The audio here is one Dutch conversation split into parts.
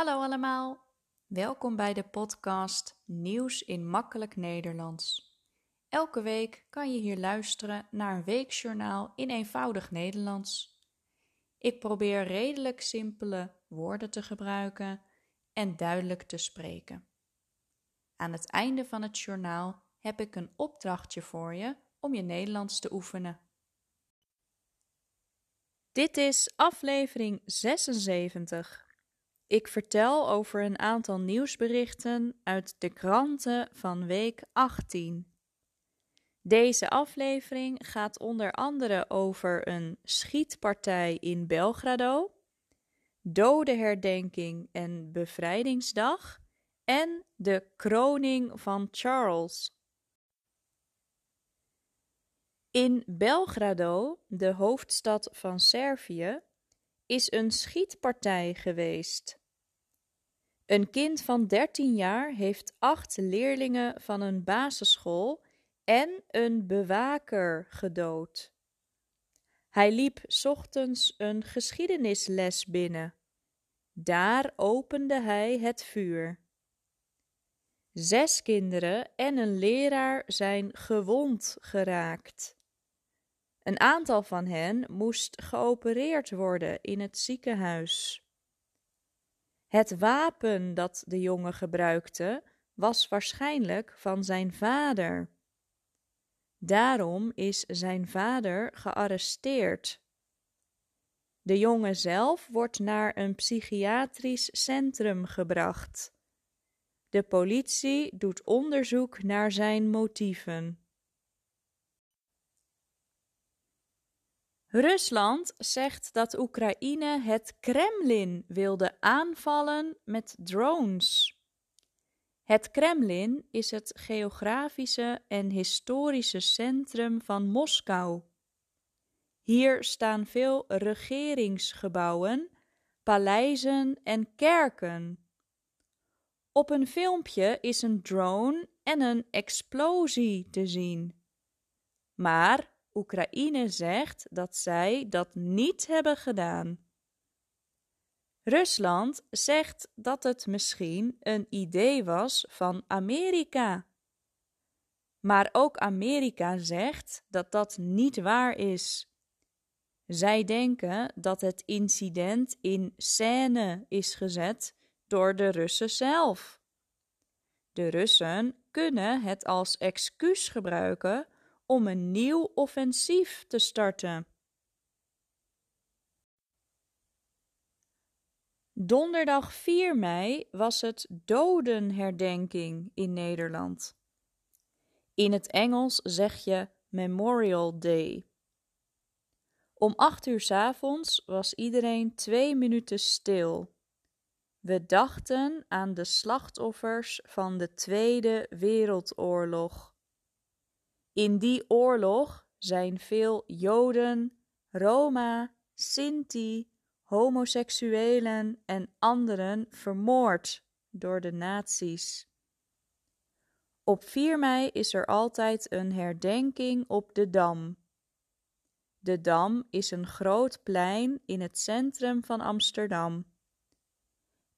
Hallo allemaal, welkom bij de podcast Nieuws in Makkelijk Nederlands. Elke week kan je hier luisteren naar een weekjournaal in eenvoudig Nederlands. Ik probeer redelijk simpele woorden te gebruiken en duidelijk te spreken. Aan het einde van het journaal heb ik een opdrachtje voor je om je Nederlands te oefenen. Dit is aflevering 76. Ik vertel over een aantal nieuwsberichten uit de kranten van week 18. Deze aflevering gaat onder andere over een schietpartij in Belgrado, dodenherdenking en bevrijdingsdag en de kroning van Charles. In Belgrado, de hoofdstad van Servië, is een schietpartij geweest. Een kind van 13 jaar heeft acht leerlingen van een basisschool en een bewaker gedood. Hij liep ochtends een geschiedenisles binnen. Daar opende hij het vuur. Zes kinderen en een leraar zijn gewond geraakt. Een aantal van hen moest geopereerd worden in het ziekenhuis. Het wapen dat de jongen gebruikte was waarschijnlijk van zijn vader. Daarom is zijn vader gearresteerd. De jongen zelf wordt naar een psychiatrisch centrum gebracht. De politie doet onderzoek naar zijn motieven. Rusland zegt dat Oekraïne het Kremlin wilde aanvallen met drones. Het Kremlin is het geografische en historische centrum van Moskou. Hier staan veel regeringsgebouwen, paleizen en kerken. Op een filmpje is een drone en een explosie te zien. Maar Oekraïne zegt dat zij dat niet hebben gedaan. Rusland zegt dat het misschien een idee was van Amerika. Maar ook Amerika zegt dat dat niet waar is. Zij denken dat het incident in scène is gezet door de Russen zelf. De Russen kunnen het als excuus gebruiken om een nieuw offensief te starten. Donderdag 4 mei was het dodenherdenking in Nederland. In het Engels zeg je Memorial Day. Om acht uur s avonds was iedereen twee minuten stil. We dachten aan de slachtoffers van de Tweede Wereldoorlog. In die oorlog zijn veel Joden, Roma, Sinti, homoseksuelen en anderen vermoord door de nazi's. Op 4 mei is er altijd een herdenking op de Dam. De Dam is een groot plein in het centrum van Amsterdam.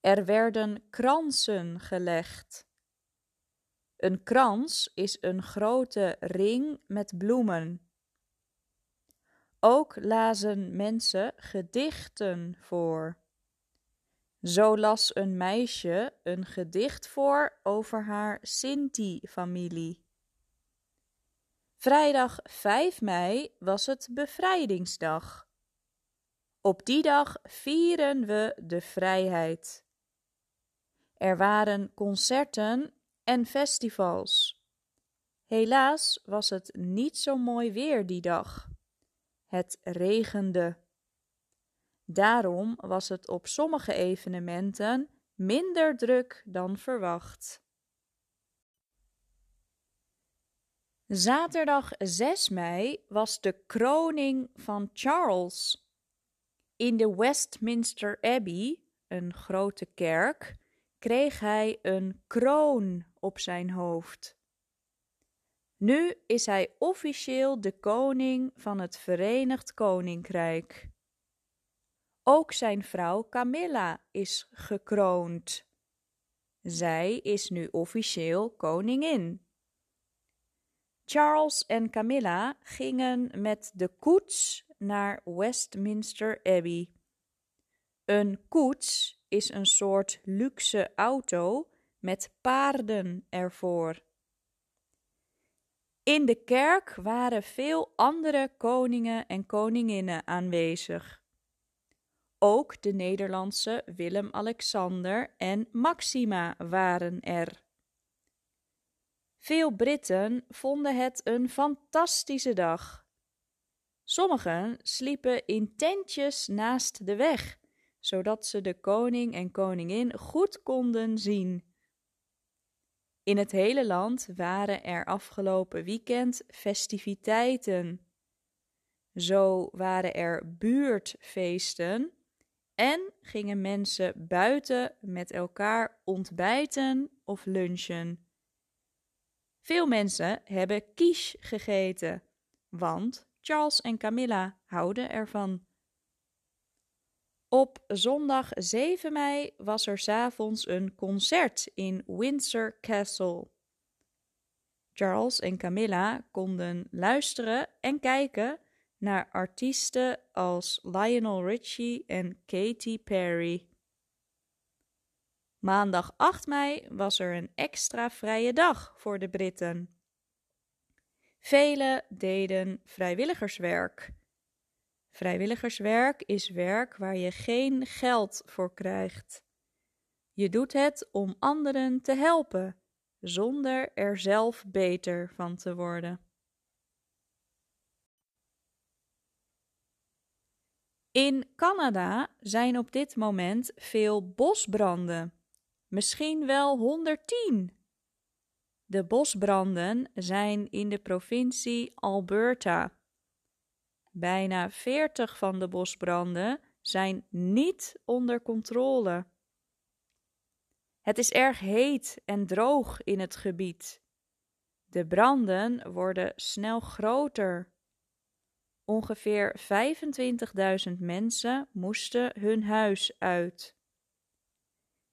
Er werden kransen gelegd. Een krans is een grote ring met bloemen. Ook lazen mensen gedichten voor. Zo las een meisje een gedicht voor over haar Sinti-familie. Vrijdag 5 mei was het bevrijdingsdag. Op die dag vieren we de vrijheid. Er waren concerten en festivals. Helaas was het niet zo mooi weer die dag. Het regende. Daarom was het op sommige evenementen minder druk dan verwacht. Zaterdag 6 mei was de kroning van Charles. In de Westminster Abbey, een grote kerk, kreeg hij een kroon op zijn hoofd. Nu is hij officieel de koning van het Verenigd Koninkrijk. Ook zijn vrouw Camilla is gekroond. Zij is nu officieel koningin. Charles en Camilla gingen met de koets naar Westminster Abbey. Een koets is een soort luxe auto met paarden ervoor. In de kerk waren veel andere koningen en koninginnen aanwezig. Ook de Nederlandse Willem-Alexander en Maxima waren er. Veel Britten vonden het een fantastische dag. Sommigen sliepen in tentjes naast de weg, zodat ze de koning en koningin goed konden zien. In het hele land waren er afgelopen weekend festiviteiten. Zo waren er buurtfeesten en gingen mensen buiten met elkaar ontbijten of lunchen. Veel mensen hebben quiche gegeten, want Charles en Camilla houden ervan. Op zondag 7 mei was er s'avonds een concert in Windsor Castle. Charles en Camilla konden luisteren en kijken naar artiesten als Lionel Richie en Katy Perry. Maandag 8 mei was er een extra vrije dag voor de Britten. Velen deden vrijwilligerswerk. Vrijwilligerswerk is werk waar je geen geld voor krijgt. Je doet het om anderen te helpen, zonder er zelf beter van te worden. In Canada zijn op dit moment veel bosbranden. Misschien wel 110. De bosbranden zijn in de provincie Alberta. Bijna 40 van de bosbranden zijn niet onder controle. Het is erg heet en droog in het gebied. De branden worden snel groter. Ongeveer 25.000 mensen moesten hun huis uit.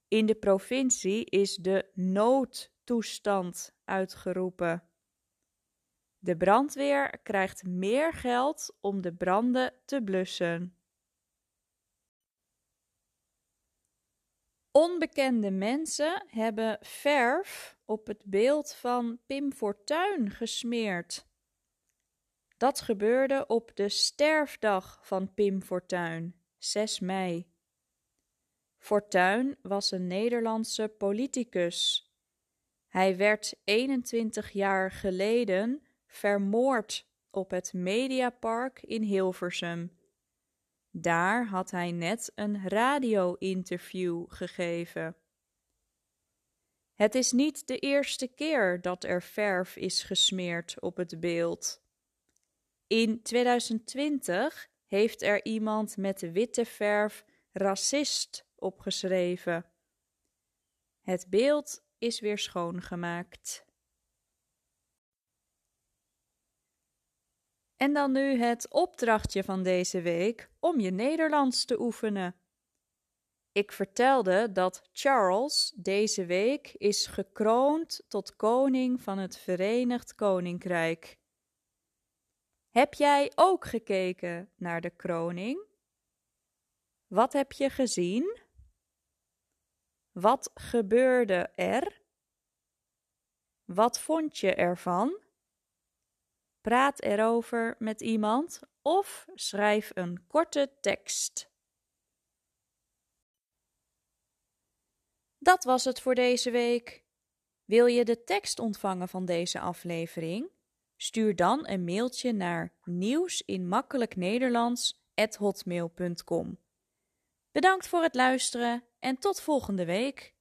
In de provincie is de noodtoestand uitgeroepen. De brandweer krijgt meer geld om de branden te blussen. Onbekende mensen hebben verf op het beeld van Pim Fortuyn gesmeerd. Dat gebeurde op de sterfdag van Pim Fortuyn, 6 mei. Fortuyn was een Nederlandse politicus. Hij werd 21 jaar geleden vermoord op het Mediapark in Hilversum. Daar had hij net een radio-interview gegeven. Het is niet de eerste keer dat er verf is gesmeerd op het beeld. In 2020 heeft er iemand met witte verf racist opgeschreven. Het beeld is weer schoongemaakt. En dan nu het opdrachtje van deze week om je Nederlands te oefenen. Ik vertelde dat Charles deze week is gekroond tot koning van het Verenigd Koninkrijk. Heb jij ook gekeken naar de kroning? Wat heb je gezien? Wat gebeurde er? Wat vond je ervan? Praat erover met iemand of schrijf een korte tekst. Dat was het voor deze week. Wil je de tekst ontvangen van deze aflevering? Stuur dan een mailtje naar nieuwsinmakkelijknederlands@hotmail.com. Bedankt voor het luisteren en tot volgende week.